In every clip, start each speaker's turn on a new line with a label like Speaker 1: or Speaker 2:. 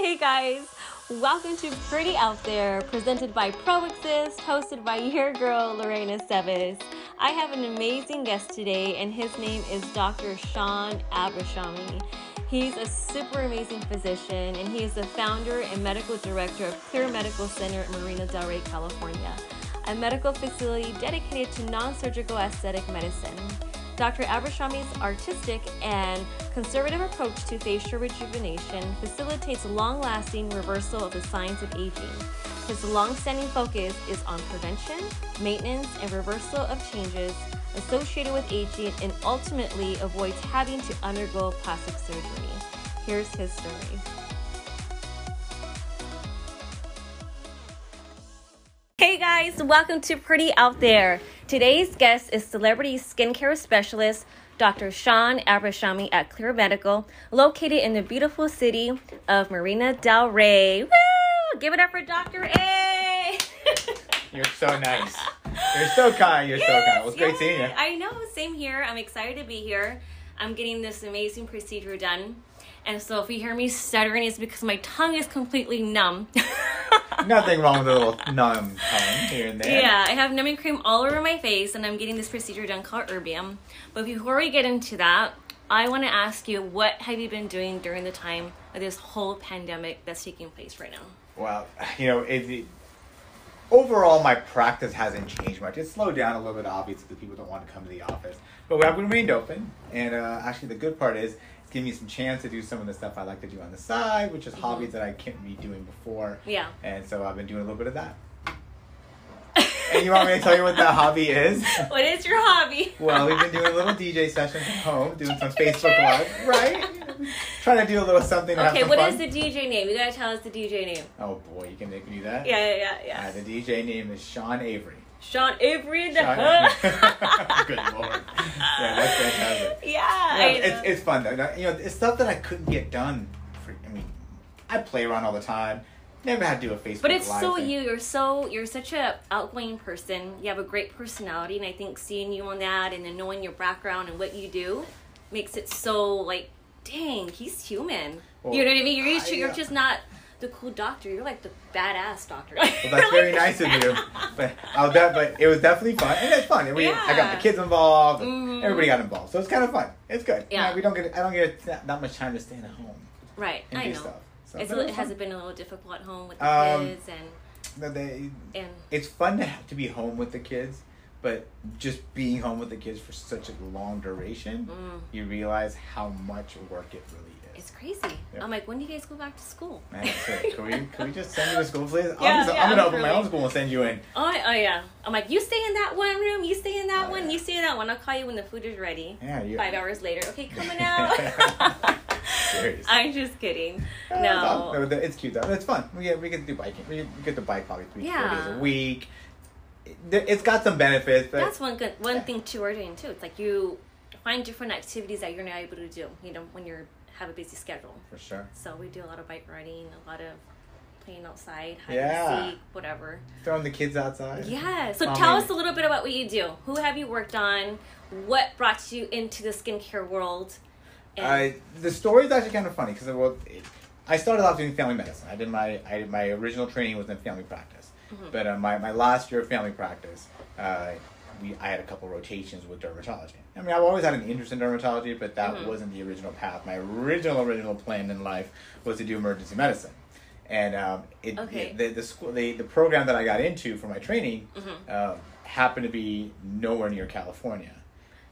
Speaker 1: Hey guys, welcome to Pretty Out There, presented by ProExist, hosted by your girl Lorena Seves. I have an amazing guest today, and his name is Dr. Sean Abrashami. He's a super amazing physician, and he is the founder and medical director of Clear Medical Center in Marina Del Rey, California, a medical facility dedicated to non surgical aesthetic medicine. Dr. Abrashami's artistic and conservative approach to facial rejuvenation facilitates long lasting reversal of the signs of aging. His long standing focus is on prevention, maintenance, and reversal of changes associated with aging and ultimately avoids having to undergo plastic surgery. Here's his story. Hey guys, welcome to Pretty Out There. Today's guest is celebrity skincare specialist Dr. Sean Abrashami at Clear Medical, located in the beautiful city of Marina Del Rey. Woo! Give it up for Dr. A.
Speaker 2: You're so nice. You're so kind. You're so kind. It was great
Speaker 1: yes,
Speaker 2: seeing you.
Speaker 1: I know, same here. I'm excited to be here. I'm getting this amazing procedure done. And so if you hear me stuttering, it's because my tongue is completely numb.
Speaker 2: Nothing wrong with a little numb tongue here and there.
Speaker 1: Yeah, I have numbing cream all over my face, and I'm getting this procedure done called Erbium. But before we get into that, I want to ask you, what have you been doing during the time of this whole pandemic that's taking place right now?
Speaker 2: Well, you know, it, it- overall, my practice hasn't changed much. It's slowed down a little bit, obviously, because people don't want to come to the office. But we have remained open. And uh, actually, the good part is giving me some chance to do some of the stuff I like to do on the side, which is hobbies that I can't be doing before.
Speaker 1: Yeah.
Speaker 2: And so I've been doing a little bit of that. and you want me to tell you what that hobby is?
Speaker 1: What is your hobby?
Speaker 2: Well, we've been doing a little DJ session from home, doing some Facebook Live, right? Trying to do a little something
Speaker 1: Okay, what
Speaker 2: fun.
Speaker 1: is the DJ name? You gotta tell us the DJ name.
Speaker 2: Oh boy, you can make me do that?
Speaker 1: Yeah, yeah, yeah, yeah.
Speaker 2: Uh, the DJ name is Sean Avery.
Speaker 1: Sean Avery in the
Speaker 2: Sean-
Speaker 1: hood.
Speaker 2: Good lord. Yeah, that's fantastic.
Speaker 1: yeah,
Speaker 2: Yeah, it's, it's fun though. You know, it's stuff that I couldn't get done. For, I mean, I play around all the time. Never had to do a Facebook
Speaker 1: But it's so
Speaker 2: thing.
Speaker 1: you. You're so you're such a outgoing person. You have a great personality, and I think seeing you on that and then knowing your background and what you do makes it so like, dang, he's human.
Speaker 2: Well,
Speaker 1: you know what I mean? You're
Speaker 2: I,
Speaker 1: you're
Speaker 2: uh,
Speaker 1: just not the cool doctor. You're like the badass doctor.
Speaker 2: Well, that's very nice of you. But I'll de- but it was definitely fun, and it's fun. And we, I got the kids involved.
Speaker 1: Mhm.
Speaker 2: Everybody got involved, so it's kind of fun. It's good. You know,
Speaker 1: Yeah.
Speaker 2: we don't get. I don't get that, that much time to stay at home
Speaker 1: right. I know.
Speaker 2: stuff. So,
Speaker 1: It's
Speaker 2: it
Speaker 1: has
Speaker 2: fun.
Speaker 1: it been a little difficult at home with the
Speaker 2: Um,
Speaker 1: kids and
Speaker 2: No, they,
Speaker 1: and
Speaker 2: it's fun to have to be home with the kids, but just being home with the kids for such a long duration,
Speaker 1: mm,
Speaker 2: you realize how much work it really
Speaker 1: crazy.
Speaker 2: Yeah.
Speaker 1: I'm like, when do you guys go back to school?
Speaker 2: Man, that's it. Can we, can we just send you to school, please? I'm,
Speaker 1: Yeah,
Speaker 2: just,
Speaker 1: yeah,
Speaker 2: I'm gonna open my own school and send you in.
Speaker 1: Oh, oh yeah. I'm like, you stay in that one room. You stay in that
Speaker 2: Oh,
Speaker 1: one.
Speaker 2: yeah.
Speaker 1: You stay in that one. I'll call you when the food is ready.
Speaker 2: Yeah, you.
Speaker 1: Five hours later. Okay, coming out.
Speaker 2: Seriously.
Speaker 1: I'm just kidding.
Speaker 2: It's
Speaker 1: No.
Speaker 2: it's cute though. It's fun. We get we get to do biking. We get, to bike probably three four days a week. It, it's got some benefits, but
Speaker 1: That's one good one thing too we're doing too. It's like you find different activities that you're not able to do. You know, when you're have a busy schedule.
Speaker 2: for sure.
Speaker 1: So we do a lot of bike riding, a lot of playing outside, hide
Speaker 2: Yeah.
Speaker 1: and seek, whatever.
Speaker 2: Throwing the kids outside.
Speaker 1: Yeah. So
Speaker 2: Oh,
Speaker 1: tell us a little bit about what you do. Who have you worked on? What brought you into the skincare world?
Speaker 2: Uh, the story is actually kind of funny because well, I started off doing family medicine. I did my I did my original training was in family practice,
Speaker 1: Mhm.
Speaker 2: but uh, my my last year of family practice, uh, we I had a couple rotations with dermatology. I mean, I've always had an interest in dermatology, but that
Speaker 1: Mhm.
Speaker 2: wasn't the original path. My original original plan in life was to do emergency medicine, and um, it,
Speaker 1: Okay.
Speaker 2: it- the the school the, the program that I got into for my training
Speaker 1: Mhm.
Speaker 2: um, happened to be nowhere near California.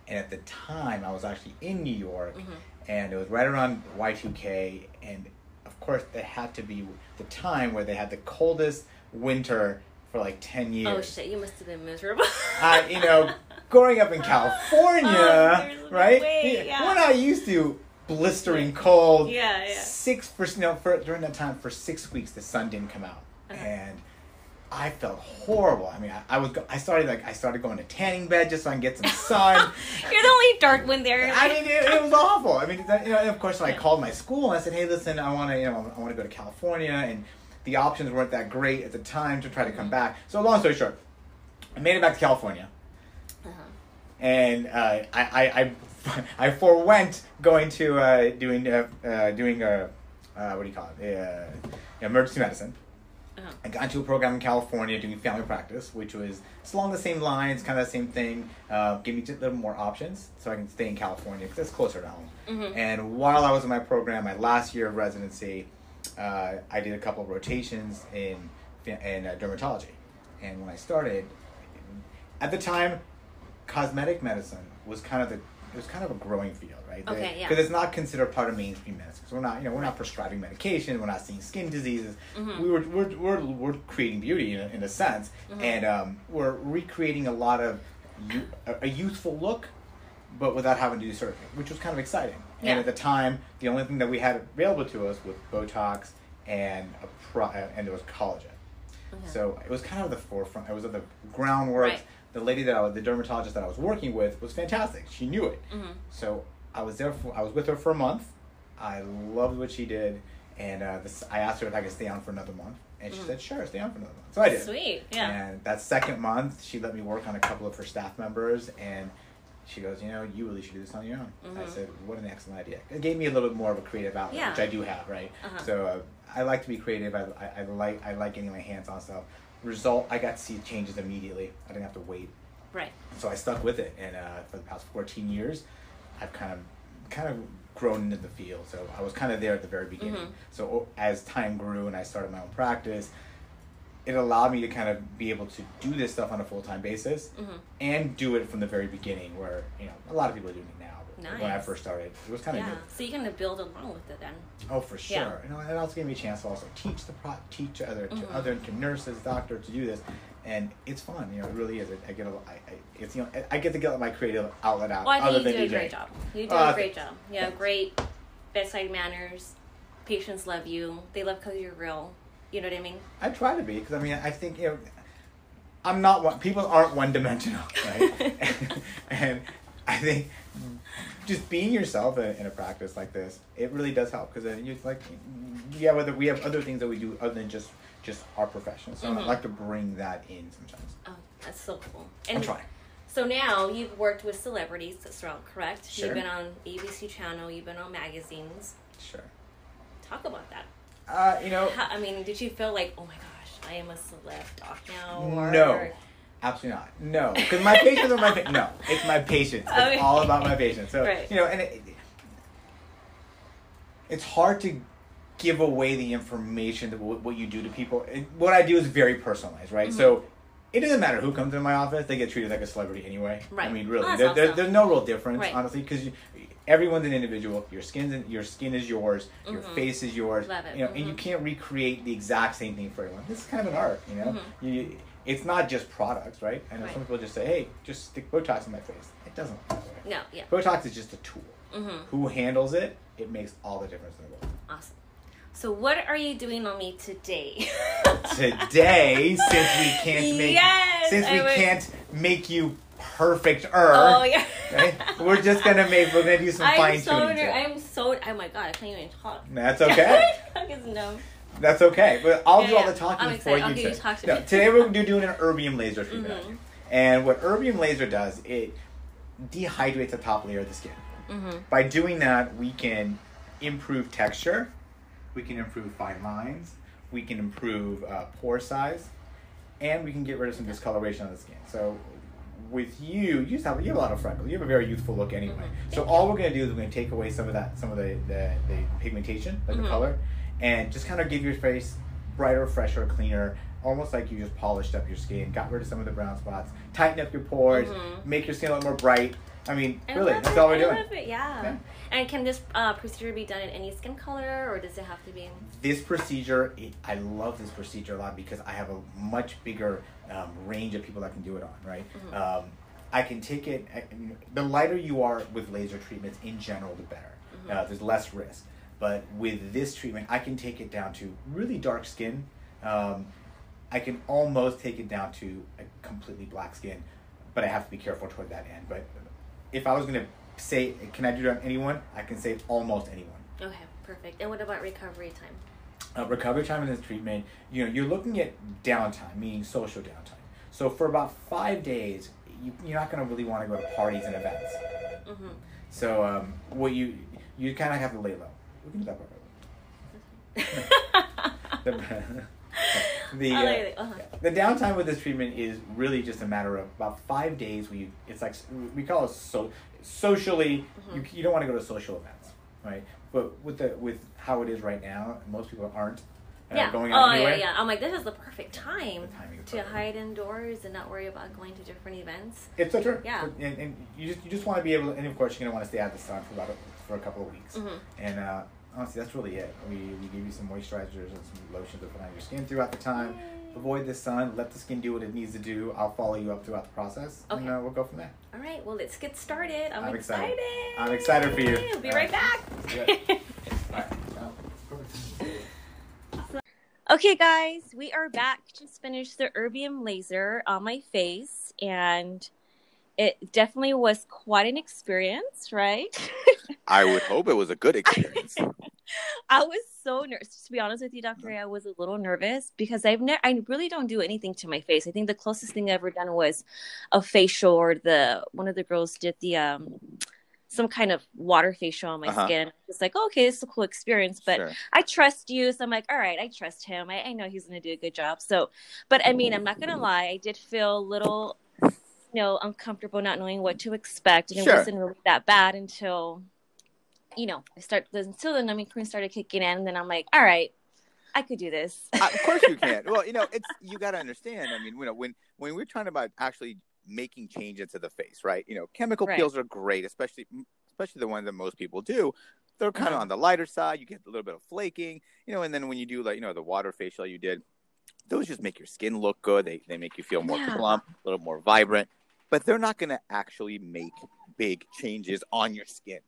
Speaker 2: And at the time, I was actually in New York,
Speaker 1: Mhm.
Speaker 2: and it was right around Y2K. And of course, that had to be the time where they had the coldest winter for like 10 years.
Speaker 1: Oh shit! You must have been miserable.
Speaker 2: I, you know, growing up in California,
Speaker 1: Oh,
Speaker 2: right?
Speaker 1: way, yeah.
Speaker 2: We're not used to blistering cold.
Speaker 1: Yeah, yeah.
Speaker 2: Six for you know, for during that time for six weeks the sun didn't come out,
Speaker 1: Uh-huh.
Speaker 2: and I felt horrible. I mean, I, I was go- I started like I started going to tanning bed just so I can get some sun.
Speaker 1: You're the only dark one there.
Speaker 2: I mean, it, it was awful. I mean, that, you know, of course, when I called my school and I said, "Hey, listen, I want to, you know, I want to go to California," and the options weren't that great at the time to try to come back. So, long story short, I made it back to California,
Speaker 1: Uh-huh.
Speaker 2: and uh, I, I, I, I forewent going to uh, doing uh, uh, doing a, uh, what do you call it? Uh, emergency medicine.
Speaker 1: Uh-huh.
Speaker 2: I got into a program in California doing family practice, which was it's along the same lines, kind of the same thing. Uh, give me a little more options so I can stay in California because it's closer to home.
Speaker 1: Mhm.
Speaker 2: And while I was in my program, my last year of residency, uh, I did a couple of rotations in in uh, dermatology. And when I started, at the time, cosmetic medicine was kind of the it was kind of a growing field, right?
Speaker 1: Okay, yeah.
Speaker 2: Because it's not considered part of mainstream medicine. So we're not, you know, we're not prescribing medication. We're not seeing skin diseases.
Speaker 1: Mhm.
Speaker 2: We were, we're, we're, we're creating beauty in a, in a sense,
Speaker 1: Mhm.
Speaker 2: and um, we're recreating a lot of a youthful look, but without having to do surgery, which was kind of exciting.
Speaker 1: Yeah.
Speaker 2: And at the time, the only thing that we had available to us was Botox and a pro, uh, and there was collagen.
Speaker 1: Okay.
Speaker 2: So it was kind of the forefront. It was at the groundwork.
Speaker 1: Right.
Speaker 2: The lady that I was, the dermatologist that I was working with, was fantastic. She knew it.
Speaker 1: Mhm.
Speaker 2: So I was there. For, I was with her for a month. I loved what she did, and uh, this, I asked her if I could stay on for another month, and she
Speaker 1: Mhm.
Speaker 2: said, "Sure, stay on for another month." So I did.
Speaker 1: Sweet. Yeah.
Speaker 2: And that second month, she let me work on a couple of her staff members, and she goes, "You know, you really should do this on your own." I
Speaker 1: Mhm.
Speaker 2: said, "What an excellent idea!" It gave me a little bit more of a creative outlet,
Speaker 1: Yeah.
Speaker 2: which I do have, right?
Speaker 1: Uh-huh.
Speaker 2: So uh, I like to be creative. I, I, I like I like getting my hands on stuff. Result, I got to see changes immediately. I didn't have to wait.
Speaker 1: Right.
Speaker 2: So I stuck with it, and uh, for the past fourteen years, I've kind of kind of grown into the field. So I was kind of there at the very beginning.
Speaker 1: Mhm.
Speaker 2: So as time grew and I started my own practice, it allowed me to kind of be able to do this stuff on a full time basis
Speaker 1: Mhm.
Speaker 2: and do it from the very beginning. Where you know a lot of people are doing it now, but when I first started, it was kind of
Speaker 1: Yeah.
Speaker 2: new.
Speaker 1: So you kind of build along with it then.
Speaker 2: Oh, for sure.
Speaker 1: Yeah.
Speaker 2: You know, it also gave me a chance to also teach the pro- teach other to
Speaker 1: Mhm.
Speaker 2: other to nurses, doctors to do this, and it's fun. You know, it really is. I get a, I, I, it's you know, I get to get my creative outlet out.
Speaker 1: Well, I think you do a
Speaker 2: DJ.
Speaker 1: great job. You do
Speaker 2: Uh,
Speaker 1: a great job. You have great bedside manners. Patients love you. They love because you're real. You know what I mean?
Speaker 2: I try to be because I mean I think you know I'm not one. People aren't one dimensional, right? and I think just being yourself in, in a practice like this, it really does help because then you like yeah, whether we have other things that we do other than just just our profession. So I
Speaker 1: Mhm.
Speaker 2: like to bring that in sometimes.
Speaker 1: Oh, that's so cool.
Speaker 2: I'm trying.
Speaker 1: So now you've worked with celebrities throughout, correct?
Speaker 2: Sure.
Speaker 1: You've been on ABC Channel. You've been on magazines.
Speaker 2: Sure.
Speaker 1: Talk about that.
Speaker 2: Uh, you know,
Speaker 1: How, I mean, did you feel like, oh my gosh, I am a celeb doc now? Or,
Speaker 2: No. Absolutely not. No, because my patients are my pa- no. It's my patients. It's
Speaker 1: Okay.
Speaker 2: all about my patients. So
Speaker 1: Right.
Speaker 2: you know, and it, it's hard to give away the information that what, what you do to people. What I do is very personalized, right? So it doesn't matter who comes in my office; they get treated like a celebrity anyway.
Speaker 1: Right.
Speaker 2: I mean, really, there, there- there's no real difference,
Speaker 1: Right.
Speaker 2: honestly, because everyone's an individual. Your skin's in, your skin is yours. Your
Speaker 1: Mhm.
Speaker 2: face is yours.
Speaker 1: Love it.
Speaker 2: You know, and you
Speaker 1: Mhm.
Speaker 2: can't recreate the exact same thing for everyone. This is kind of an art, you know.
Speaker 1: Mhm.
Speaker 2: You, it's not just products, right? I know
Speaker 1: Right.
Speaker 2: some people just say, "Hey, just stick Botox in my face." It doesn't work that way.
Speaker 1: No, yeah.
Speaker 2: Botox is just a tool.
Speaker 1: Mm-hmm.
Speaker 2: Who handles it? It makes all the difference in the world.
Speaker 1: Awesome. So what are you doing on me today?
Speaker 2: Today, since we can't make
Speaker 1: Yes,
Speaker 2: since we can't make you perfect er.
Speaker 1: oh yeah.
Speaker 2: right? We're just gonna make we're gonna do some
Speaker 1: I'm
Speaker 2: fine
Speaker 1: so
Speaker 2: tuning.
Speaker 1: ner- I'm so. Oh my god, I can't even talk.
Speaker 2: That's okay.
Speaker 1: Is numb.
Speaker 2: That's okay. But I'll
Speaker 1: Yeah,
Speaker 2: do all
Speaker 1: yeah.
Speaker 2: the talking
Speaker 1: I'm
Speaker 2: for you. Today.
Speaker 1: talk to
Speaker 2: No,
Speaker 1: me.
Speaker 2: today we're gonna do doing an erbium laser treatment.
Speaker 1: Mhm.
Speaker 2: And what erbium laser does, it dehydrates the top layer of the skin.
Speaker 1: Mm-hmm.
Speaker 2: By doing that, we can improve texture, we can improve fine lines, we can improve uh, pore size, and we can get rid of some discoloration on the skin. So, with you, you just have you have a lot of freckles. You have a very youthful look anyway.
Speaker 1: Mhm.
Speaker 2: So all we're gonna do is we're gonna take away some of that, some of the the, the pigmentation, like
Speaker 1: Mhm.
Speaker 2: the color, and just kind of give your face brighter, fresher, cleaner. Almost like you just polished up your skin, got rid of some of the brown spots, tighten up your pores,
Speaker 1: Mhm.
Speaker 2: make your skin look more bright. I mean,
Speaker 1: I
Speaker 2: really, that's
Speaker 1: it.
Speaker 2: all we're
Speaker 1: I
Speaker 2: doing.
Speaker 1: love it, Yeah.
Speaker 2: Yeah.
Speaker 1: And can this uh, procedure be done in any skin color, or does it have to be?
Speaker 2: this procedure it, i love this procedure a lot because i have a much bigger um, range of people that can do it on right
Speaker 1: Mhm.
Speaker 2: um, i can take it I- the lighter you are with laser treatments in general the better
Speaker 1: Mhm.
Speaker 2: uh, there's less risk but with this treatment i can take it down to really dark skin um, i can almost take it down to a completely black skin but i have to be careful toward that end but if i was going to say can i do it on anyone i can say almost anyone
Speaker 1: Okay, perfect. And what about recovery time?
Speaker 2: uh, recovery time in this treatment, you know, you're looking at downtime, meaning social downtime. So for about five days, you, you're not going to really want to go to parties and events.
Speaker 1: Mm-hmm.
Speaker 2: So um, what you you kind of have to lay low. We can do that part.
Speaker 3: The, the, uh.
Speaker 1: Uh-huh.
Speaker 3: the downtime with this treatment is really just a matter of about five days. We it's like we call it so socially.
Speaker 1: Mm-hmm.
Speaker 3: You, you don't want to go to social events, right? But with the with how it is right now, most people aren't uh,
Speaker 1: yeah.
Speaker 3: going
Speaker 1: oh yeah, yeah. I'm like, this is the perfect time
Speaker 3: The
Speaker 1: to
Speaker 3: perfect.
Speaker 1: hide indoors and not worry about going to different events.
Speaker 3: It's so true.
Speaker 1: Yeah.
Speaker 3: And, and you just you just want to be able, to, and of course you're gonna want to stay out of the sun for about a, for a couple of weeks.
Speaker 1: Mhm.
Speaker 3: And uh, honestly, that's really it. We we give you some moisturizers and some lotions to put on your skin throughout the time. Avoid the sun. Let the skin do what it needs to do. I'll follow you up throughout the process,
Speaker 1: Okay.
Speaker 3: and uh, we'll go from there.
Speaker 1: All right, well, let's get started. I'm,
Speaker 3: I'm excited.
Speaker 1: excited.
Speaker 3: I'm excited for you.
Speaker 1: We'll be
Speaker 3: All
Speaker 1: right,
Speaker 3: right.
Speaker 1: back.
Speaker 3: Good. All right. Well, perfect.
Speaker 1: Okay, guys, we are back. Just finished the erbium laser on my face, and it definitely was quite an experience, right?
Speaker 2: I would hope it was a good experience.
Speaker 1: I was so nervous. To be honest with you, Doctor, A, I was a little nervous because I've never, I really don't do anything to my face. I think the closest thing I've ever done was a facial, or the one of the girls did the um some kind of water facial on my
Speaker 2: Uh-huh.
Speaker 1: skin. It's like, okay, this is a cool experience, but
Speaker 2: Sure.
Speaker 1: I trust you. So I'm like, all right, I trust him. I, I know he's going to do a good job. So, but I mean, I'm not going to lie. I did feel a little, you know, uncomfortable not knowing what to expect. And
Speaker 2: Sure.
Speaker 1: it wasn't really that bad until, you know, I start, until the numbing cream started kicking in. And then I'm like, all right, I could do this.
Speaker 2: Uh, of course you can. Well, you know, it's you got to understand. I mean, you know, when when we're talking about actually making changes to the face, right? You know, chemical
Speaker 1: Right.
Speaker 2: peels are great, especially especially the ones that most people do. They're kind of
Speaker 1: Uh-huh.
Speaker 2: on the lighter side. You get a little bit of flaking, you know, and then when you do like you know the water facial you did, those just make your skin look good. They they make you feel more
Speaker 1: Yeah.
Speaker 2: plump, a little more vibrant. But they're not going to actually make big changes on your skin.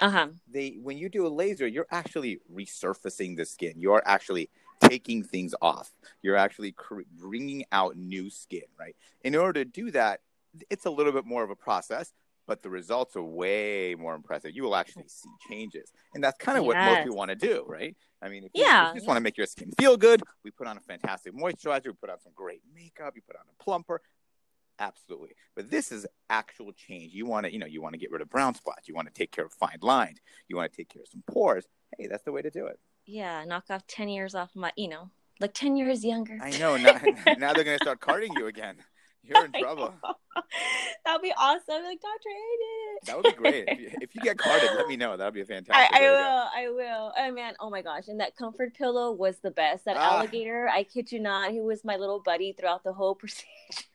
Speaker 1: Uh huh.
Speaker 2: they when you do a laser you're actually resurfacing the skin. You're actually taking things off. You're actually cr- bringing out new skin right? In order to do that it's a little bit more of a process but the results are way more impressive. You will actually see changes. And that's kind of what most people want to do right? I mean if you,
Speaker 1: Yeah.
Speaker 2: if you just want to make your skin feel good we put on a fantastic moisturizer we put on some great makeup you put on a plumper absolutely. But this is actual change. You want to you know you want to get rid of brown spots. You want to take care of fine lines. You want to take care of some pores. Hey that's the way to do it.
Speaker 1: Yeah. Knock off 10 years off my, you know, like 10 years younger.
Speaker 2: i know. Now, now they're going to start carding you again you're in trouble.
Speaker 1: That'd be awesome. Like, Doctor, I did it.
Speaker 2: that would be great if you, if you get carded let me know that would be a
Speaker 1: I,
Speaker 2: fantastic
Speaker 1: I
Speaker 2: go.
Speaker 1: will. I will. Oh man. Oh my gosh. And that comfort pillow was the best. That
Speaker 2: Ah.
Speaker 1: alligator. I kid you not. He was my little buddy throughout the whole procedure.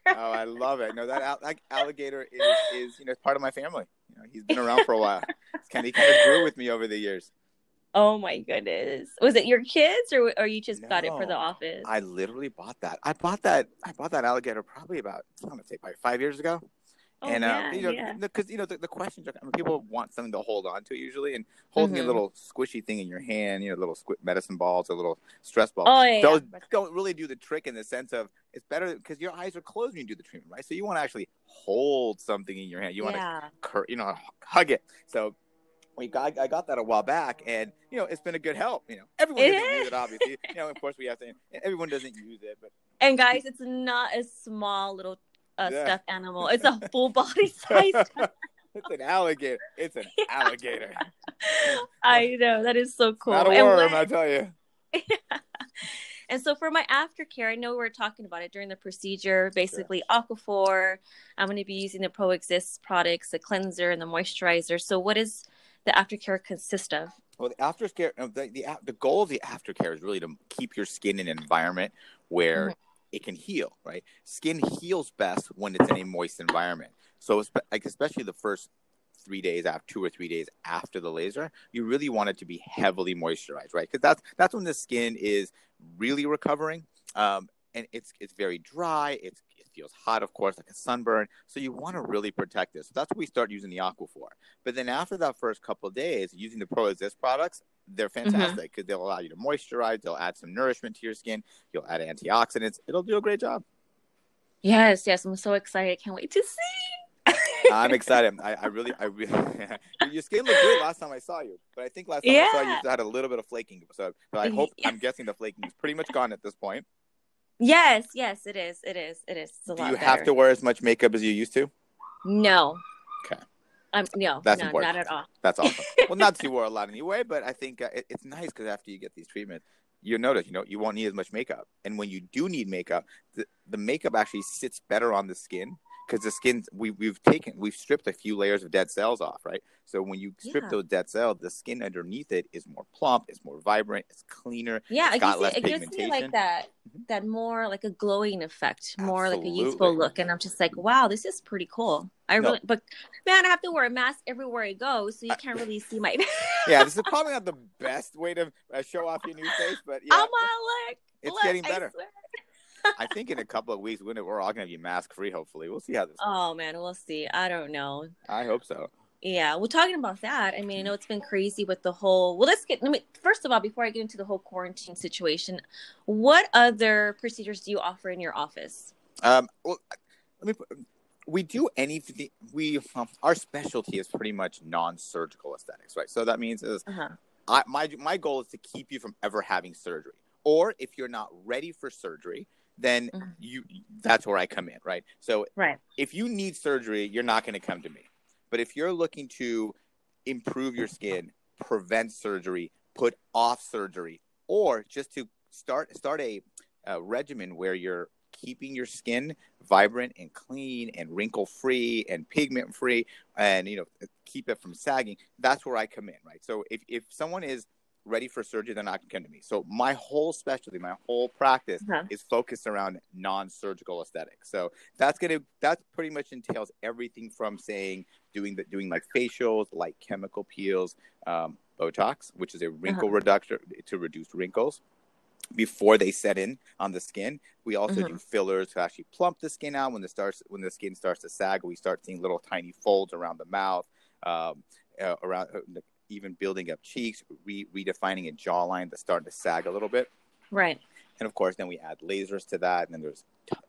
Speaker 2: oh i love it no that al- like alligator is is you know part of my family you know he's been around for a while it's kind of, he kind of grew with me over the years
Speaker 1: oh my goodness. Was it your kids or or you just got it for the office?
Speaker 2: I literally bought that. I bought that. I bought that alligator probably about I want to say probably five years ago.
Speaker 1: oh,
Speaker 2: and
Speaker 1: yeah,
Speaker 2: uh, you know,
Speaker 1: yeah.
Speaker 2: because you know the, the questions are I mean, people want something to hold on to usually, and holding
Speaker 1: Mhm.
Speaker 2: a little squishy thing in your hand, you know, little squ- medicine balls, a little stress ball.
Speaker 1: Oh yeah.
Speaker 2: Those
Speaker 1: yeah.
Speaker 2: don't really do the trick in the sense of it's better because your eyes are closed when you do the treatment, right? So you want to actually hold something in your hand. You want to
Speaker 1: yeah.
Speaker 2: cur- you know, hug it. So we got, I got that a while back, and you know, it's been a good help. You know, everyone
Speaker 1: It
Speaker 2: doesn't
Speaker 1: is.
Speaker 2: use it, obviously. you know, of course, we have to. Everyone doesn't use it, but
Speaker 1: And guys, it's not a small little uh,
Speaker 2: Yeah.
Speaker 1: stuffed animal. It's a full body size.
Speaker 2: it's an alligator. It's an alligator.
Speaker 1: I know that is so cool.
Speaker 2: Not a
Speaker 1: And
Speaker 2: worm,
Speaker 1: when-
Speaker 2: I tell you.
Speaker 1: And so for my aftercare, I know we were talking about it during the procedure. Basically, Aquaphor. I'm going to be using the Pro Exist products, the cleanser and the moisturizer. So, what does the aftercare consist of?
Speaker 2: Well, the aftercare, the, the the goal of the aftercare is really to keep your skin in an environment where
Speaker 1: Mhm.
Speaker 2: it can heal. Right, skin heals best when it's in a moist environment. So, like especially the first three days after two or three days after the laser, you really want it to be heavily moisturized, right? Because that's that's when the skin is really recovering, um, and it's it's very dry. It's it feels hot, of course, like a sunburn. So you want to really protect this. So that's when we start using the Aquaphor. But then after that first couple of days, using the Pro Exist products, they're mm-hmm. fantastic because they'll allow you to moisturize. They'll add some nourishment to your skin. You'll add antioxidants. It'll do a great job.
Speaker 1: Yes, yes, I'm so excited. I can't wait to see.
Speaker 2: I'm excited. I, I really, I really, your skin looked good last time I saw you. But I think last time I saw you, you had a little bit of flaking. So, but I hope,
Speaker 1: Yeah.
Speaker 2: I'm guessing the flaking is pretty much gone at this point.
Speaker 1: Yes, yes, it is. It is. It is. It's a
Speaker 2: Do
Speaker 1: lot
Speaker 2: you have to wear as much makeup as you used to?
Speaker 1: No.
Speaker 2: Okay.
Speaker 1: Um, no,
Speaker 2: That's
Speaker 1: no,
Speaker 2: important.
Speaker 1: not at all.
Speaker 2: That's awesome. well, not that you wore a lot anyway, but I think uh, it, it's nice because after you get these treatments, you notice, you know, you won't need as much makeup. And when you do need makeup, the, the makeup actually sits better on the skin because the skin we we've taken we've stripped a few layers of dead cells off, right? So when you strip
Speaker 1: Yeah.
Speaker 2: those dead cells, the skin underneath it is more plump, it's more vibrant, it's cleaner.
Speaker 1: Yeah,
Speaker 2: It's
Speaker 1: it
Speaker 2: got
Speaker 1: gives,
Speaker 2: less
Speaker 1: it gives me like that
Speaker 2: Mhm.
Speaker 1: that more like a glowing effect, more like a youthful look, and I'm just like, wow, this is pretty cool. I
Speaker 2: No.
Speaker 1: really, but man, I have to wear a mask everywhere I go, so you can't really see my.
Speaker 2: yeah, this is probably not the best way to uh, show off your new face, but yeah,
Speaker 1: I'm all like,
Speaker 2: it's
Speaker 1: look,
Speaker 2: getting better. I think in a couple of weeks, we're we're all gonna be mask free. Hopefully, we'll see how this.
Speaker 1: Oh man, we'll see. I don't know.
Speaker 2: I hope so.
Speaker 1: Yeah, well, talking about that, I mean, I know it's been crazy with the whole. Well, let's get. Let me first of all, before I get into the whole quarantine situation, what other procedures do you offer in your office?
Speaker 2: Um, well, let me. Put, we do anything. We um, our specialty is pretty much non-surgical aesthetics, right? So that means is
Speaker 1: Uh-huh.
Speaker 2: I, my my goal is to keep you from ever having surgery, or if you're not ready for surgery, then
Speaker 1: Mhm.
Speaker 2: you that's where I come in, right? So
Speaker 1: Right.
Speaker 2: if you need surgery, you're not going to come to me. But if you're looking to improve your skin, prevent surgery, put off surgery, or just to start start a, a regimen where you're keeping your skin vibrant and clean and wrinkle free and pigment free and you know keep it from sagging that's where i come in right so if, if someone is ready for surgery they're not going to come to me so my whole specialty my whole practice
Speaker 1: Uh-huh.
Speaker 2: is focused around non-surgical aesthetics so that's gonna that pretty much entails everything from saying doing the doing like facials like chemical peels um, botox which is a wrinkle
Speaker 1: Uh-huh.
Speaker 2: reductor to reduce wrinkles before they set in on the skin we also
Speaker 1: Mhm.
Speaker 2: do fillers to actually plump the skin out when the starts when the skin starts to sag we start seeing little tiny folds around the mouth um, uh, around uh, even building up cheeks re- redefining a jawline that's starting to sag a little bit
Speaker 1: Right.
Speaker 2: and of course, then we add lasers to that. And then there's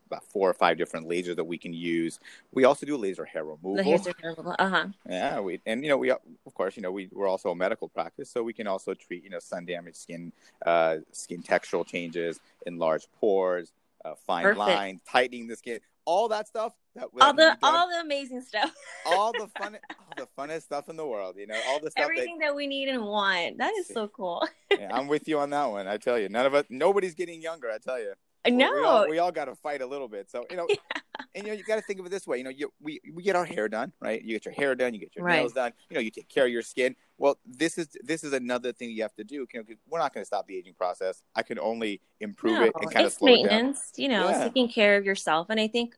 Speaker 2: about four or five different lasers that we can use. We also do laser hair removal.
Speaker 1: Laser are terrible. Uh huh.
Speaker 2: yeah, we and you know we of course you know we we're also a medical practice, so we can also treat you know sun damaged skin, uh, skin textural changes, enlarged pores, uh, fine
Speaker 1: Perfect.
Speaker 2: lines, tightening the skin, all that stuff. That,
Speaker 1: All the all the amazing stuff.
Speaker 2: all the fun, all the funnest stuff in the world. You know, all the stuff
Speaker 1: Everything that we need and want. That is so cool.
Speaker 2: yeah, I'm with you on that one. I tell you, none of us, nobody's getting younger. I tell you.
Speaker 1: I
Speaker 2: We- all, we all got to fight a little bit. So, you know, and you know, you got to think of it this way. You know, you, we, we get our hair done, right? You get your hair done, you get your
Speaker 1: Right.
Speaker 2: nails done, you know, you take care of your skin. Well, this is, this is another thing you have to do. You know, we're not going to stop the aging process. I can only improve
Speaker 1: No,
Speaker 2: it and kind of slow it down.
Speaker 1: maintenance, you know,
Speaker 2: Yeah.
Speaker 1: taking care of yourself. And I think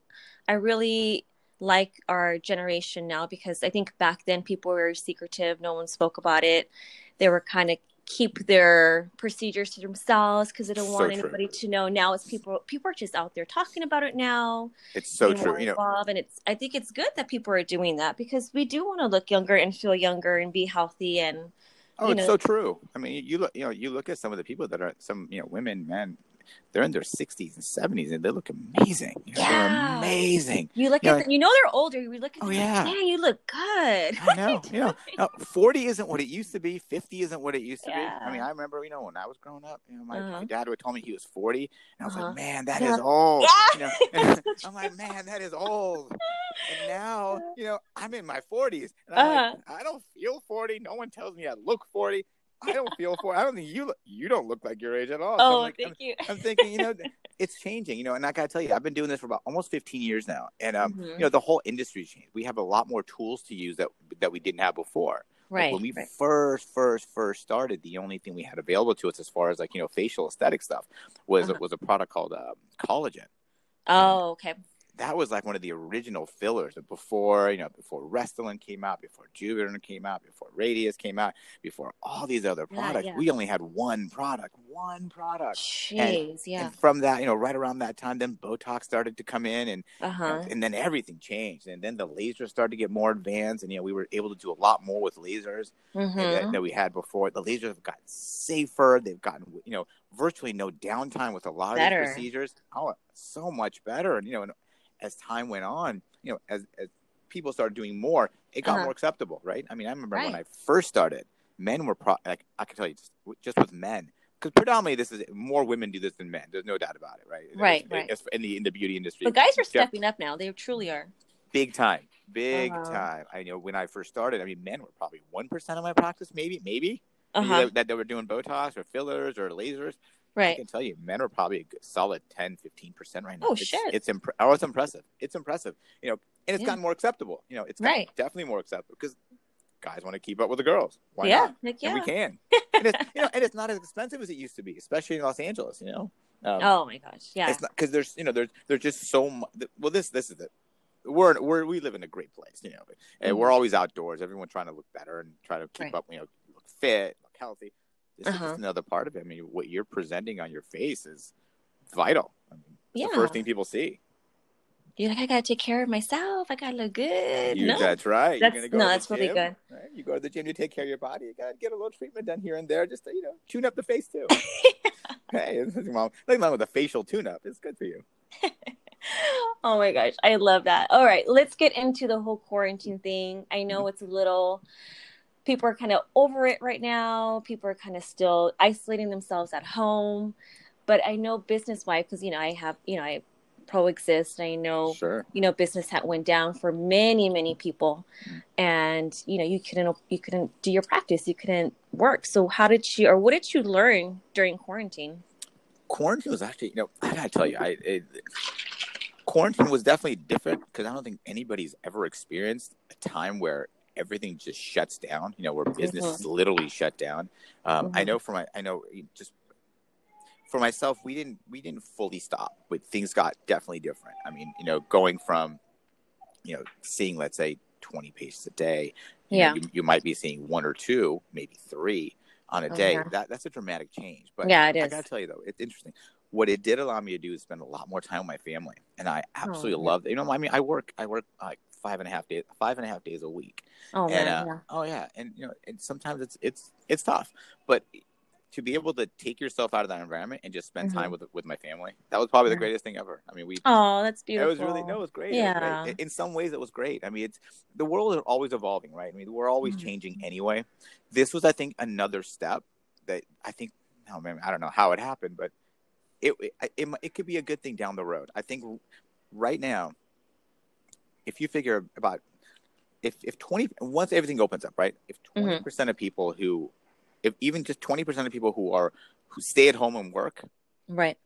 Speaker 1: I really like our generation now because I think back then people were very secretive. No one spoke about it. They were kind of keep their procedures to themselves because they don't
Speaker 2: So
Speaker 1: want
Speaker 2: true.
Speaker 1: anybody to know. Now it's people people are just out there talking about it now.
Speaker 2: It's so true. You know,
Speaker 1: and it's I think it's good that people are doing that because we do want to look younger and feel younger and be healthy and
Speaker 2: Oh, it's
Speaker 1: know-
Speaker 2: so true. I mean, you look, you know, you look at some of the people that are some, you know, women, man, they're in their sixties and seventies, and they look amazing. You know,
Speaker 1: Yeah.
Speaker 2: They're amazing.
Speaker 1: you look
Speaker 2: Yeah.
Speaker 1: at them, you know they're older. You look at
Speaker 2: Oh,
Speaker 1: them,
Speaker 2: yeah.
Speaker 1: man, you look good.
Speaker 2: I know. You know, no, forty isn't what it used to be. Fifty isn't what it used to
Speaker 1: Yeah.
Speaker 2: be. I mean, I remember, you know, when I was growing up, you know, my,
Speaker 1: Uh-huh.
Speaker 2: my dad would tell me he was forty, and I was
Speaker 1: Uh-huh.
Speaker 2: like, man, that
Speaker 1: Yeah.
Speaker 2: is old.
Speaker 1: Yeah.
Speaker 2: You know, I'm like, man, that is old. And now, you know, I'm in my forties, and I'm
Speaker 1: Uh-huh.
Speaker 2: like, I don't feel forty. No one tells me I look forty. I don't feel forty. I don't think you look, you don't look like your age at all. So I'm
Speaker 1: Oh,
Speaker 2: like,
Speaker 1: thank you.
Speaker 2: I'm thinking, you know, it's changing, you know, and I gotta tell you, I've been doing this for about almost 15 years now, and um,
Speaker 1: Mhm.
Speaker 2: you know, the whole industry's changed. We have a lot more tools to use that that we didn't have before. Like,
Speaker 1: Right.
Speaker 2: when we
Speaker 1: right.
Speaker 2: first, first, first started, the only thing we had available to us as far as like you know facial aesthetic stuff was
Speaker 1: Uh-huh.
Speaker 2: was a product called um, collagen.
Speaker 1: Oh, okay.
Speaker 2: That was like one of the original fillers before you know before Restylane came out, before Juvederm came out, before Radiesse came out, before all these other products.
Speaker 1: yeah.
Speaker 2: We only had one product, one product.
Speaker 1: Jeez, yeah.
Speaker 2: And from that, you know, right around that time, then Botox started to come in, and
Speaker 1: Uh huh.
Speaker 2: and then everything changed, and then the lasers started to get more advanced, and you know, we were able to do a lot more with lasers
Speaker 1: hmm
Speaker 2: that, that we had before. The lasers have gotten safer; they've gotten you know virtually no downtime with a lot of these procedures. Oh, so much better, and you know, and as time went on, you know, as as people started doing more, it got
Speaker 1: Uh-huh.
Speaker 2: more acceptable, right? I mean, I remember when I first started, men were pro- like I can tell you just just with men because predominantly this is more women do this than men. There's no doubt about it, right?
Speaker 1: Right,
Speaker 2: It's-
Speaker 1: right.
Speaker 2: it's in the in the beauty industry.
Speaker 1: But guys are stepping up now. They truly are.
Speaker 2: big time, big
Speaker 1: Uh-huh.
Speaker 2: time. I know when I first started, I mean, men were probably one percent of my practice, maybe, maybe
Speaker 1: Uh
Speaker 2: Maybe
Speaker 1: huh.
Speaker 2: that, that they were doing Botox or fillers or lasers. I can tell you, men are probably a good, solid 10, 15 percent right now.
Speaker 1: Oh,
Speaker 2: it's,
Speaker 1: shit.
Speaker 2: It's impre- oh, it's impressive. It's impressive. You know, and it's
Speaker 1: Yeah.
Speaker 2: gotten more acceptable. You know, it's
Speaker 1: Right.
Speaker 2: definitely more acceptable because guys want to keep up with the girls. Why
Speaker 1: yeah.
Speaker 2: not?
Speaker 1: Heck
Speaker 2: And we can. and it's, you know, and it's not as expensive as it used to be, especially in Los Angeles. You know. Um,
Speaker 1: Oh my gosh. Yeah.
Speaker 2: It's not because there's you know there's there's just so much. Well, this this is it. We're we're we live in a great place, you know, and we're
Speaker 1: Mhm.
Speaker 2: always outdoors. Everyone trying to look better and try to keep
Speaker 1: Right.
Speaker 2: up, you know, look fit, look healthy. Is
Speaker 1: Uh-huh.
Speaker 2: just another part of it. I mean, what you're presenting on your face is vital. I mean, it's
Speaker 1: Yeah.
Speaker 2: the first thing people see.
Speaker 1: You're like, I gotta take care of myself. I gotta look good.
Speaker 2: You,
Speaker 1: no.
Speaker 2: That's right.
Speaker 1: That's-
Speaker 2: go
Speaker 1: no,
Speaker 2: to the
Speaker 1: that's really
Speaker 2: gym,
Speaker 1: good.
Speaker 2: Right? You go to the gym to take care of your body. You gotta get a little treatment done here and there, just to you know tune up the face too. hey, there's nothing wrong, nothing wrong with a facial tune up. It's good for you.
Speaker 1: oh my gosh, I love that. All right, let's get into the whole quarantine thing. I
Speaker 2: Mm-hmm.
Speaker 1: know it's a little people are kind of over it right now. People are kind of still isolating themselves at home. But I know business wise, because you know, I have, you know, I pro exist. I know
Speaker 2: Sure.
Speaker 1: you know business had went down for many many people and you know you couldn't you couldn't do your practice you couldn't work so how did you or what did you learn during quarantine
Speaker 2: quarantine was actually, you know, I gotta tell you, I it, quarantine was definitely different because I don't think anybody's ever experienced a time where everything just shuts down. You know, where business is literally shut down. Um, I
Speaker 1: Mhm.
Speaker 2: know for my, I know just for myself, we didn't we didn't fully stop, but things got definitely different. I mean, you know, going from, you know, seeing let's say twenty patients a day, you know,
Speaker 1: Yeah.
Speaker 2: you, you might be seeing one or two, maybe three on a
Speaker 1: Oh,
Speaker 2: day.
Speaker 1: yeah.
Speaker 2: That that's a dramatic change. But
Speaker 1: Yeah, it
Speaker 2: I gotta tell you though, it's interesting. What it did allow me to do is spend a lot more time with my family, and I absolutely
Speaker 1: Oh,
Speaker 2: love. You know, I mean, I work, I work like five and a half days, five and a half days a week,
Speaker 1: oh
Speaker 2: and
Speaker 1: man
Speaker 2: uh,
Speaker 1: yeah.
Speaker 2: oh yeah, and you know, and sometimes it's it's it's tough, but to be able to take yourself out of that environment and just spend time with with my family, that was probably the greatest thing ever. I mean, we
Speaker 1: oh that's beautiful it
Speaker 2: was really no, it was great. It was great.
Speaker 1: Yeah.
Speaker 2: In- some ways, it was great. I mean, it's the world is always evolving, right? I mean, we're always
Speaker 1: Mhm.
Speaker 2: changing anyway. This was, I think, another step that I think. No, man, I don't know how it happened, but it it it, it could be a good thing down the road. I think right now, if you figure about if if twenty once everything opens up, right? If
Speaker 1: Mm-hmm.
Speaker 2: 20 percent of people who, if even just twenty percent of people who are who stay at home and work
Speaker 1: right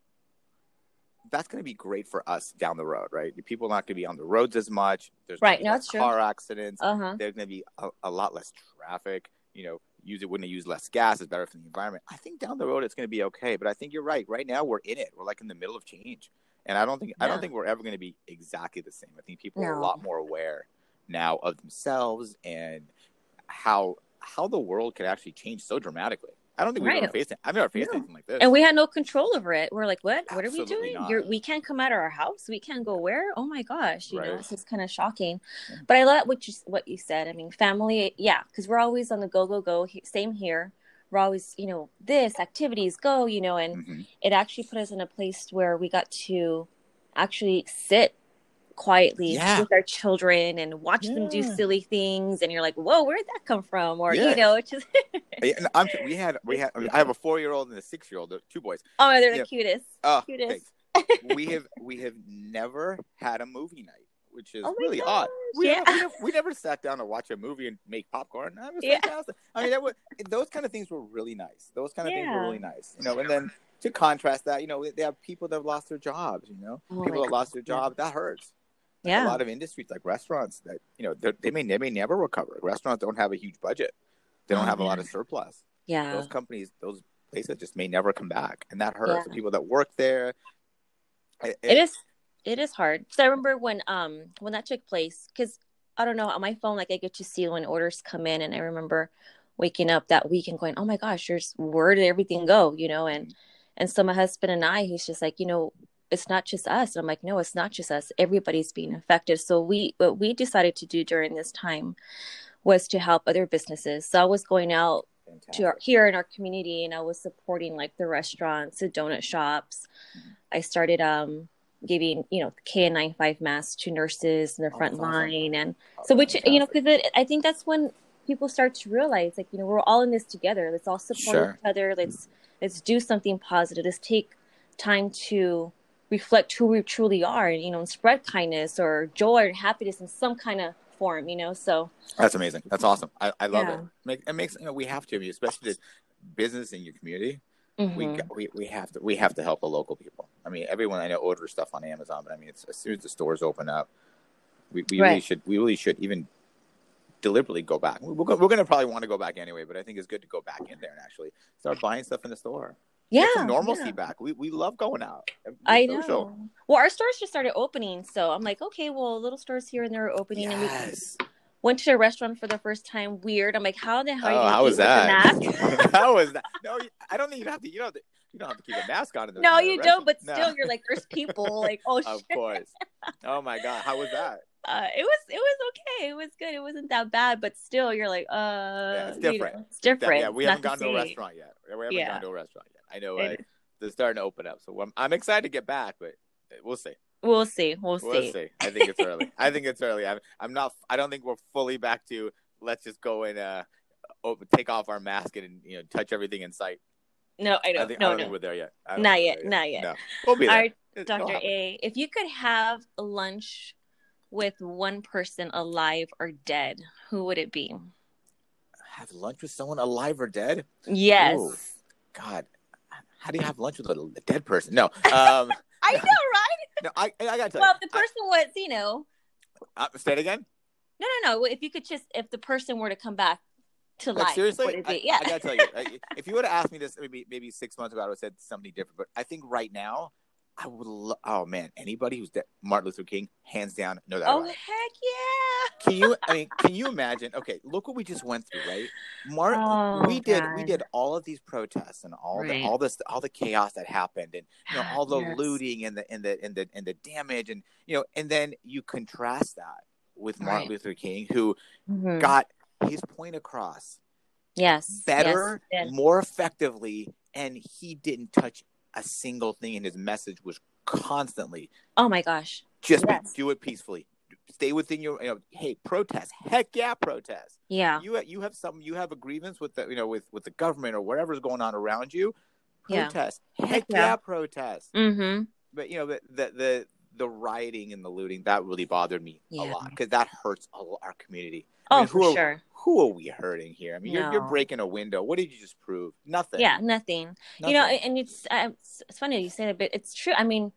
Speaker 2: that's going to be great for us down the road, right? People are not going to be on the roads as much. There's
Speaker 1: Right, no, that's true.
Speaker 2: car accidents.
Speaker 1: uh-huh
Speaker 2: There's going to be a, a lot less traffic. You know, use it they use less gas. It's better for the environment. I think down the road it's going to be okay. But I think you're right. Right now we're in it. We're like in the middle of change, and I don't think I don't think we're ever going to be exactly the same. I think people are a lot more aware now of themselves and how how the world could actually change so dramatically. I don't think we've
Speaker 1: Right.
Speaker 2: ever faced it. I've never faced
Speaker 1: No.
Speaker 2: anything like this.
Speaker 1: and we had no control over it we're like what what are we doing. You're, we can't come out of our house we can't go where oh my gosh you know this is kind of shocking
Speaker 2: Yeah.
Speaker 1: but i love what you what you said i mean family yeah because we're always on the go go go same here we're always you know this activities go you know and
Speaker 2: Mhm.
Speaker 1: it actually put us in a place where we got to actually sit quietly
Speaker 2: Yeah.
Speaker 1: with our children and watch them do silly things and you're like whoa where did that come from or
Speaker 2: Yeah.
Speaker 1: you know it's just
Speaker 2: I'm, we had we had I, mean, I have a four year old and a six year old, two boys.
Speaker 1: oh they're the
Speaker 2: Yeah.
Speaker 1: cutest
Speaker 2: Oh,
Speaker 1: Cutest.
Speaker 2: thanks. we have we have never had a movie night, which is
Speaker 1: Oh my
Speaker 2: really odd. We,
Speaker 1: yeah.
Speaker 2: never, we, never, we never sat down to watch a movie and make popcorn. That was
Speaker 1: Yeah.
Speaker 2: fantastic. I mean, that was, those kind of things were really nice. Those kind of things were really nice. You know, and then to contrast that, you know, they have people that have lost their jobs. You know,
Speaker 1: Oh
Speaker 2: people that lost their
Speaker 1: God, yeah.
Speaker 2: that hurts. Like
Speaker 1: yeah
Speaker 2: a lot of industries like restaurants that you know they're- may they may never recover. Restaurants don't have a huge budget. They don't
Speaker 1: Oh,
Speaker 2: have a lot of surplus
Speaker 1: yeah
Speaker 2: those companies, those places just may never come back, and that hurts.
Speaker 1: Yeah.
Speaker 2: The people that work there, it,
Speaker 1: it is it is hard. So i remember when um when that took place because i don't know on my phone like i get to see when orders come in and i remember waking up that week and going oh my gosh there's where did everything go? You know and and so my husband and i he's just like you know it's not just us. And i'm like no it's not just us. Everybody's being affected. So we what we decided to do during this time was to help other businesses. So i was going out to our, here in our community and I was supporting like the restaurants, the donut shops.
Speaker 2: Mm-hmm.
Speaker 1: I started um giving, you know, KN95 masks to nurses in the
Speaker 2: Oh,
Speaker 1: front
Speaker 2: awesome.
Speaker 1: line and so which you know cuz I think that's when people start to realize like you know we're all in this together. Let's all support
Speaker 2: Sure.
Speaker 1: each other. Let's let's do something positive. Let's take time to reflect who we truly are, you know, and spread kindness or joy or happiness in some kind of form, you know. So
Speaker 2: That's amazing. That's awesome. I, I love
Speaker 1: Yeah.
Speaker 2: it. Make, it makes you know, we have to, especially the business in your community. We,
Speaker 1: mhm.
Speaker 2: got- we we have to we have to help the local people. I mean, everyone I know orders stuff on Amazon, but I mean, it's, as soon as the stores open up, we, we really should we really should even deliberately go back. We're going we're going to probably want to go back anyway, but I think it's good to go back in there and actually start buying stuff in the store.
Speaker 1: yeah,
Speaker 2: normalcy
Speaker 1: yeah.
Speaker 2: back. We we love going out. Be
Speaker 1: I
Speaker 2: social.
Speaker 1: know. Well, our stores just started opening, so I'm like, okay, well, little stores here and there are opening, and we
Speaker 2: Yes.
Speaker 1: Went to a restaurant for the first time. Weird. I'm like, how the hell?
Speaker 2: Oh,
Speaker 1: are you
Speaker 2: how was that? how was that? No, I don't think you have to. You don't. You don't have to keep a mask on. In the,
Speaker 1: no, you don't. But still,
Speaker 2: No.
Speaker 1: you're like, there's people. Like, oh
Speaker 2: of
Speaker 1: shit.
Speaker 2: course. Oh my god, how was that?
Speaker 1: Uh, it was it was okay. It was good. It wasn't that bad, but still, you're like, uh,
Speaker 2: it's
Speaker 1: you know,
Speaker 2: different.
Speaker 1: it's different.
Speaker 2: Yeah, we haven't gone
Speaker 1: the
Speaker 2: to a restaurant yet. We haven't
Speaker 1: Yeah.
Speaker 2: gone to a restaurant yet. I know uh, they're starting to open up, so I'm, I'm excited to get back, but we'll see.
Speaker 1: We'll see. We'll see.
Speaker 2: We'll see. I think it's early. I think it's early. I'm, I'm not. I don't think we're fully back to. Let's just go and uh, open, take off our mask and you know touch everything in sight.
Speaker 1: No, I
Speaker 2: I,
Speaker 1: know.
Speaker 2: think, I don't
Speaker 1: no.
Speaker 2: think we're there yet. Don't
Speaker 1: Not yet, not yet.
Speaker 2: No, we'll be there. It-
Speaker 1: Dr. A, if you could have lunch with one person alive or dead, who would it be?
Speaker 2: Have lunch with someone alive or dead?
Speaker 1: Yes.
Speaker 2: Ooh. God, how do you have lunch with a, a dead person? No, um,
Speaker 1: I know, right?
Speaker 2: no. I, I gotta tell
Speaker 1: Well,
Speaker 2: you.
Speaker 1: if the person was, you know,
Speaker 2: I, uh, say it again.
Speaker 1: no, no, no. If you could just, if the person were to come back to
Speaker 2: Like
Speaker 1: life,
Speaker 2: seriously, I.
Speaker 1: Yeah.
Speaker 2: I gotta tell you, if you would have asked me this maybe maybe six months ago, I would have said something different. But I think right now, I would. Lo- oh man, anybody who's dead, Martin Luther King, hands down, no doubt.
Speaker 1: oh, heck yeah.
Speaker 2: Can you? I mean, can you imagine? Okay, look what we just went through, right? Martin,
Speaker 1: Oh,
Speaker 2: we did we did all of these protests and all
Speaker 1: Right.
Speaker 2: the all this all the chaos that happened and you know all the
Speaker 1: Yes.
Speaker 2: looting and the and the and the and the damage and you know and then you contrast that with Martin
Speaker 1: Right.
Speaker 2: Luther King who
Speaker 1: Mhm.
Speaker 2: got his point across
Speaker 1: Yes.
Speaker 2: better,
Speaker 1: Yes.
Speaker 2: more effectively, and he didn't touch a single thing, and his message was constantly
Speaker 1: Oh my gosh.
Speaker 2: just
Speaker 1: Yes.
Speaker 2: do it peacefully, stay within your. You know, hey, protest, heck yeah, protest.
Speaker 1: Yeah.
Speaker 2: You you have some, you have a grievance with the you know with with the government or whatever's going on around you.
Speaker 1: Yeah.
Speaker 2: Protest, heck,
Speaker 1: Heck
Speaker 2: yeah.
Speaker 1: yeah.
Speaker 2: protest.
Speaker 1: Mm-hmm.
Speaker 2: But you know the the the, the rioting and the looting that really bothered me
Speaker 1: Yeah.
Speaker 2: a lot because that hurts our community.
Speaker 1: Oh,
Speaker 2: mean,
Speaker 1: for
Speaker 2: who are-
Speaker 1: sure.
Speaker 2: Who are we hurting here? I mean, you're, you're breaking a window. What did you just prove? Nothing.
Speaker 1: Yeah, nothing. you know and it's uh, it's funny you say that but it's true i mean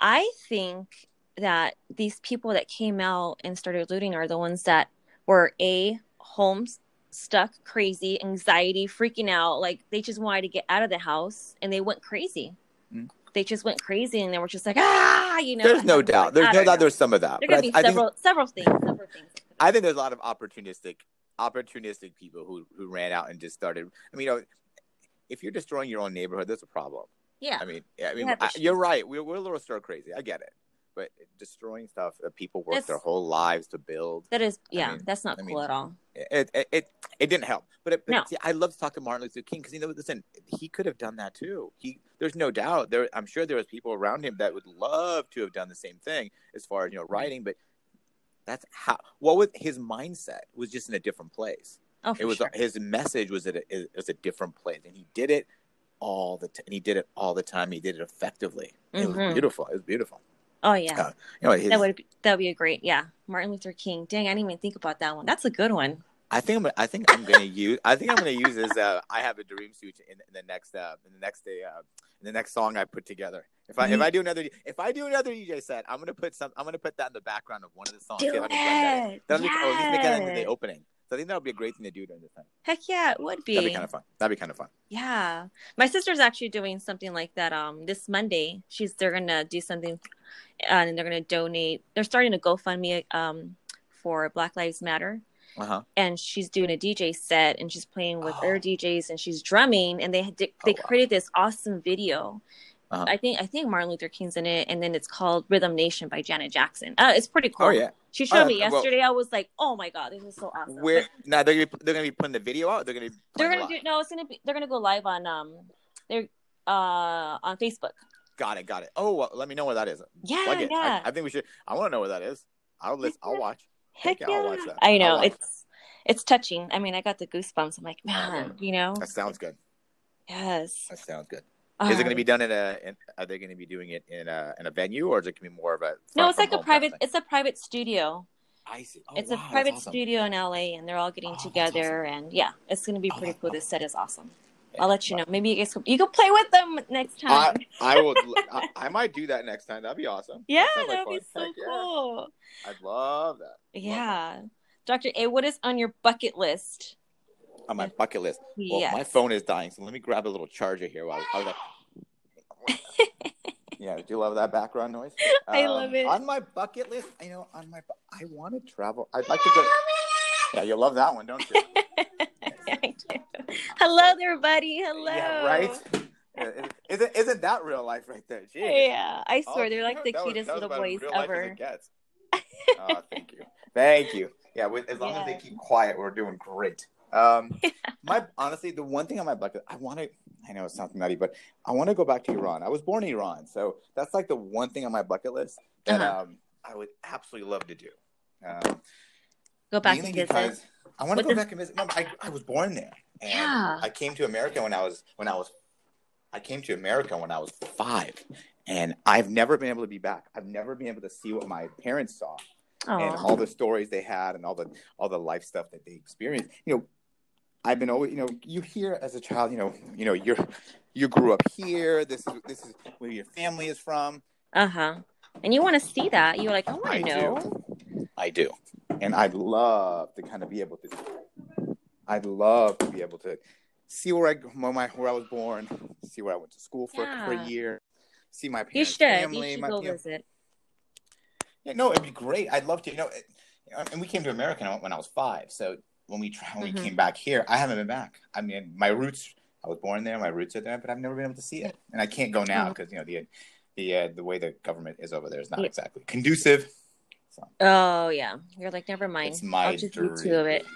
Speaker 1: i think that these people that came out and started looting are the ones that were a homes stuck crazy anxiety freaking out like they just wanted to get out of the house and they went crazy
Speaker 2: Mm.
Speaker 1: They just went crazy and they were just like ah you know
Speaker 2: there's no
Speaker 1: and I was
Speaker 2: doubt.
Speaker 1: like,
Speaker 2: There's no doubt.
Speaker 1: know.
Speaker 2: There's some of that.
Speaker 1: there gonna be
Speaker 2: I, I think
Speaker 1: several several things several things
Speaker 2: I think there's a lot of opportunistic, opportunistic people who who ran out and just started. I mean, you know, if you're destroying your own neighborhood, that's a problem.
Speaker 1: yeah
Speaker 2: I mean, I mean, I, you're right. We're we're a little stir crazy. I get it, but destroying stuff that people work
Speaker 1: That's-
Speaker 2: their whole lives to build,
Speaker 1: that is yeah
Speaker 2: mean-
Speaker 1: that's not
Speaker 2: I
Speaker 1: cool
Speaker 2: mean,
Speaker 1: at all
Speaker 2: it it it, it didn't help. But, it, but
Speaker 1: No.
Speaker 2: see, I love to talk to Martin Luther King because you know, listen, he could have done that too. He there's no doubt there. I'm sure there was people around him that would love to have done the same thing as far as you know writing, but. That's how. What was his mindset was just in a different place.
Speaker 1: oh
Speaker 2: it was
Speaker 1: sure.
Speaker 2: his message was at a, it was a different place, and he did it all the t- and he did it all the time. He did it effectively. It was
Speaker 1: Mhm.
Speaker 2: beautiful. It was beautiful.
Speaker 1: Oh yeah
Speaker 2: Uh, know, his,
Speaker 1: that would be, that would be a great yeah martin luther king dang i didn't even think about that one that's a good one
Speaker 2: I think I'm. I think I'm gonna use. I think I'm gonna use this Uh, I have a dream suit in, in the next. Uh, in the next day. Uh, in the next song I put together. If I if I do another if I do another DJ set, I'm gonna put some. I'm gonna put that in the background of one of the songs.
Speaker 1: Do
Speaker 2: See if I can blend that in.
Speaker 1: it.
Speaker 2: That'll be, or at make that into the opening. So I think that would be a great thing to do during this time.
Speaker 1: Heck yeah, it would be.
Speaker 2: That'd be kind of fun. That'd be kind of fun.
Speaker 1: Yeah, my sister's actually doing something like that. Um, this Monday, she's they're gonna do something, uh, and they're gonna donate. They're starting a GoFundMe um for Black Lives Matter,
Speaker 2: Uh huh.
Speaker 1: and she's doing a DJ set, and she's playing with
Speaker 2: Oh.
Speaker 1: other DJs, and she's drumming, and they had- they
Speaker 2: Oh, wow.
Speaker 1: created this awesome video.
Speaker 2: Uh-huh.
Speaker 1: I think I think Martin Luther King's in it, and then it's called Rhythm Nation by Janet Jackson. Uh, it's pretty cool.
Speaker 2: Oh yeah.
Speaker 1: She showed me
Speaker 2: yeah, well-
Speaker 1: yesterday. I was like, oh my god, this is so awesome.
Speaker 2: Where now they're gonna they're gonna be putting the video out. They're gonna be
Speaker 1: they're gonna do no, it's gonna be they're gonna go live on um they're uh on Facebook.
Speaker 2: Got it, got it. Oh, well, let me know where that is.
Speaker 1: Yeah, yeah.
Speaker 2: I, I think we should. I want to know where that is. I'll listen. I'll watch.
Speaker 1: Heck
Speaker 2: yeah! I'll watch that.
Speaker 1: I know it's it's touching. I mean, I got the goosebumps. I'm like, man, you know,
Speaker 2: That sounds good.
Speaker 1: yes.
Speaker 2: That sounds good. Is it going to
Speaker 1: um,
Speaker 2: be done in a? In, are they going to be doing it in a in a venue, or is it going to be more of a?
Speaker 1: No, it's like a private. It's a private studio.
Speaker 2: I see. Oh,
Speaker 1: it's
Speaker 2: wow,
Speaker 1: a private
Speaker 2: awesome.
Speaker 1: studio in LA, and they're all getting
Speaker 2: Oh,
Speaker 1: together, and yeah, it's gonna be
Speaker 2: Oh,
Speaker 1: pretty
Speaker 2: that's
Speaker 1: cool. This set is awesome. I'll let you know. Maybe you guys you can play with them next time.
Speaker 2: I will. I, I might do that next time. That'd be awesome.
Speaker 1: yeah, that would be so
Speaker 2: Heck yeah.
Speaker 1: cool.
Speaker 2: I'd love that.
Speaker 1: Yeah, Doctor A, what is on your bucket list?
Speaker 2: On my bucket list. Well,
Speaker 1: yes.
Speaker 2: my phone is dying, so let me grab a little charger here. While I was like, yeah, do you love that background noise?
Speaker 1: I
Speaker 2: Um,
Speaker 1: love it.
Speaker 2: On my bucket list, you know, on my, I want to travel. I'd like to go. Yeah, you love that one, don't you?
Speaker 1: I do. Hello there, buddy. Hello.
Speaker 2: Yeah, right. Isn't isn't that real life right there? Jeez.
Speaker 1: Yeah, I
Speaker 2: Oh,
Speaker 1: swear they're like the cutest
Speaker 2: was
Speaker 1: little boys
Speaker 2: real life as
Speaker 1: ever.
Speaker 2: oh, thank you, thank you. Yeah, with, as long as they keep quiet, we're doing great. Um, my honestly, the one thing on my bucket, I want to. I know it sounds nutty, but I want to go back to Iran. I was born in Iran, so that's like the one thing on my bucket list that
Speaker 1: Uh-huh.
Speaker 2: um, I would absolutely love to do. Um,
Speaker 1: Go back to visit.
Speaker 2: I want to go
Speaker 1: does-
Speaker 2: back and visit. I, I was born there. And
Speaker 1: Yeah.
Speaker 2: I came to America when I was when I was I came to America when I was five, and I've never been able to be back. I've never been able to see what my parents saw and
Speaker 1: Oh,
Speaker 2: all the stories they had and all the all the life stuff that they experienced. You know, I've been always you know you hear as a child you know you know you're you grew up here. This is this is where your family is from.
Speaker 1: uh huh. And you want to see that? You're like, I want
Speaker 2: I
Speaker 1: to
Speaker 2: do.
Speaker 1: know.
Speaker 2: I do, and I'd love to kind of be able to. I'd love to be able to see where I where, my, where I was born, see where I went to school for, for a year, see my
Speaker 1: You
Speaker 2: parents'
Speaker 1: should.
Speaker 2: family.
Speaker 1: you should
Speaker 2: my,
Speaker 1: go
Speaker 2: you know,
Speaker 1: visit.
Speaker 2: yeah, no, it'd be great. I'd love to. You know, it, you know, and we came to America when I was five. So when we when
Speaker 1: Mhm.
Speaker 2: we came back here, I haven't been back. I mean, my roots. I was born there. My roots are there, but I've never been able to see it, and I can't go now because you know the the uh, the way the government is over there is not
Speaker 1: Yeah.
Speaker 2: exactly conducive. So
Speaker 1: Oh yeah. You're like, never mind.
Speaker 2: it's my
Speaker 1: I'll just do two
Speaker 2: dream.
Speaker 1: of it.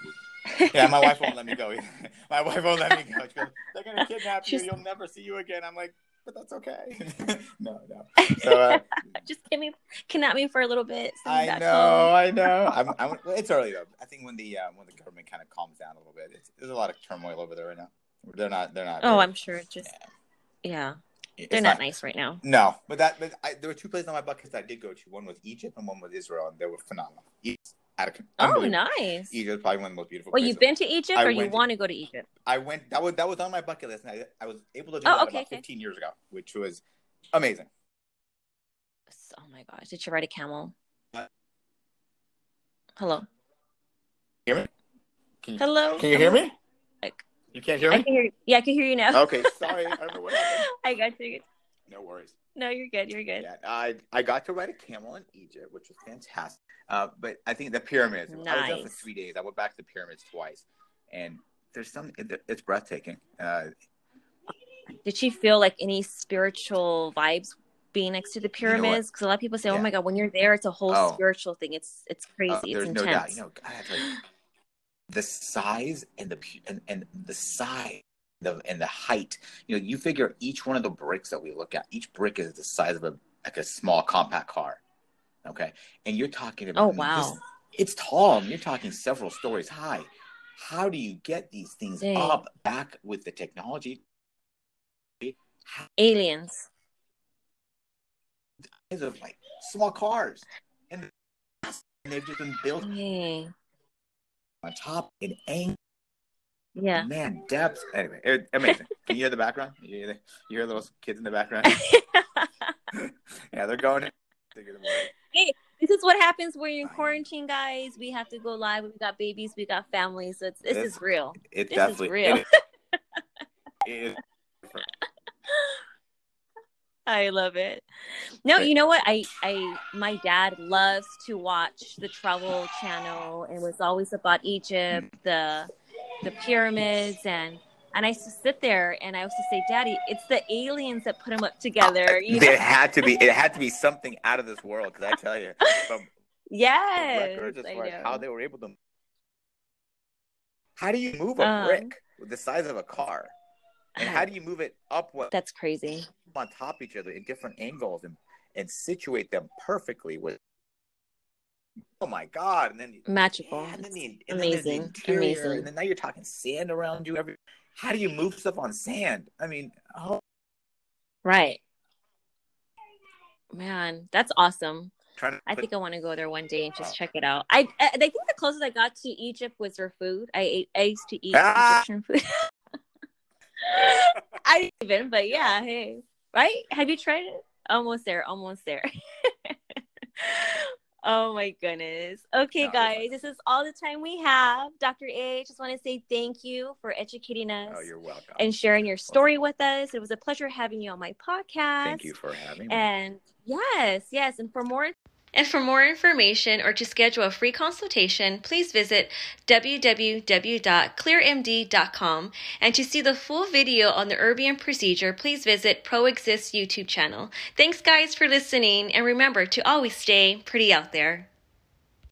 Speaker 2: yeah, my wife won't let me go. Either. My wife won't let me go. She goes, "They're gonna kidnap you.
Speaker 1: She's-
Speaker 2: You'll never see you again." I'm like, "But that's okay." no, no. So uh,
Speaker 1: just give me, kidnap me for a little bit.
Speaker 2: I know. I know. I'm, I'm, it's early though. I think when the uh, when the government kind of calms down a little bit, it's, there's a lot of turmoil over there right now. They're not. They're not.
Speaker 1: Oh, I'm sure. It's Just yeah,
Speaker 2: it's
Speaker 1: they're not nice right now.
Speaker 2: No, but that. But I, there were two places on my bucket list I did go to. One was Egypt and one was Israel, and they were phenomenal. Egypt, out of,
Speaker 1: Oh, nice.
Speaker 2: Egypt is probably one of the most beautiful.
Speaker 1: Well,
Speaker 2: places.
Speaker 1: you've been to Egypt,
Speaker 2: I
Speaker 1: or you want to go to Egypt?
Speaker 2: I went. That was that was on my bucket list, and I, I was able to do
Speaker 1: Oh,
Speaker 2: that
Speaker 1: okay,
Speaker 2: about
Speaker 1: okay.
Speaker 2: 15 years ago, which was amazing.
Speaker 1: Oh my gosh, did you ride a camel?
Speaker 2: What?
Speaker 1: Hello.
Speaker 2: Hear me? Can you,
Speaker 1: Hello.
Speaker 2: can you hear me?
Speaker 1: Like-
Speaker 2: You can't hear
Speaker 1: I
Speaker 2: me?
Speaker 1: can hear. Yeah, I can hear you now.
Speaker 2: Okay, sorry. I don't know what happened.
Speaker 1: I got you.
Speaker 2: No worries.
Speaker 1: No, you're good. You're good.
Speaker 2: Yeah, I I got to ride a camel in Egypt, which was fantastic. Uh, but I think the pyramids. Nice. I was there for three days. I went back to the pyramids twice, and there's some. It, it's breathtaking. Uh,
Speaker 1: Did she feel like any spiritual vibes being next to the
Speaker 2: know
Speaker 1: pyramids? Because a lot of people say, "Oh my god, when you're there, it's a whole
Speaker 2: Oh.
Speaker 1: spiritual thing. It's it's crazy.
Speaker 2: uh,
Speaker 1: it's
Speaker 2: there's
Speaker 1: intense."
Speaker 2: no doubt. You know, I have to, the size and the and, and the size. The, and the height, you know, you figure each one of the bricks that we look at, each brick is the size of a like a small compact car. Okay, and you're talking about
Speaker 1: Oh wow.
Speaker 2: this- it's tall. and You're talking several stories high. How do you get these things
Speaker 1: Dang.
Speaker 2: up back with the technology?
Speaker 1: Aliens.
Speaker 2: These are like small cars, and they've just been built
Speaker 1: Dang.
Speaker 2: on top in angle.
Speaker 1: Yeah.
Speaker 2: Man, depth. Anyway, it, amazing. Can you hear the background? You hear, the, you hear little kids in the background? yeah, they're going. They're
Speaker 1: this is what happens when you're in quarantine, guys. We have to go live. We got babies. We got families. So it's, this is real.
Speaker 2: It
Speaker 1: This is
Speaker 2: definitely
Speaker 1: real.
Speaker 2: It is, it is
Speaker 1: I love it. No, you know what? I I my dad loves to watch the Travel Channel and was always about Egypt, mm. the the pyramids and and I used to sit there and I used to say, Daddy, it's the aliens that put them up together. You know?
Speaker 2: There had to be. It had to be something out of this world. Because I tell you, from
Speaker 1: Yes.
Speaker 2: records as far as how they were able to. How do you move a
Speaker 1: Um,
Speaker 2: brick with the size of a car? And how do you move it up what,
Speaker 1: That's crazy.
Speaker 2: on top of each other in different angles and and situate them perfectly with? Oh my god! And then
Speaker 1: Magical.
Speaker 2: Yeah, and then the, and then the
Speaker 1: amazing.
Speaker 2: interior,
Speaker 1: Amazing.
Speaker 2: and then now you're talking sand around you. Every how do you move stuff on sand? I mean, oh,
Speaker 1: Right. Man, that's awesome. I think I want to go there one day and just
Speaker 2: Oh.
Speaker 1: check it out. I I I think the closest I got to Egypt was their food. I ate I used to eat
Speaker 2: Ah!
Speaker 1: Egyptian food. I didn't even, but yeah, hey, right? Have you tried it? Almost there, almost there. oh my goodness. Okay,
Speaker 2: No,
Speaker 1: guys, this is all the time we have. Dr. A, just want to say thank you for educating oh, us
Speaker 2: oh, you're welcome.
Speaker 1: and sharing your story with us. It was a pleasure having you on my podcast.
Speaker 2: Thank you for having me.
Speaker 1: And yes, yes, and for more and for more information or to schedule a free consultation, please visit www.clearmd.com. And to see the full video on the Erbium procedure, please visit Pro Exist YouTube channel. Thanks guys for listening and remember to always stay pretty out there.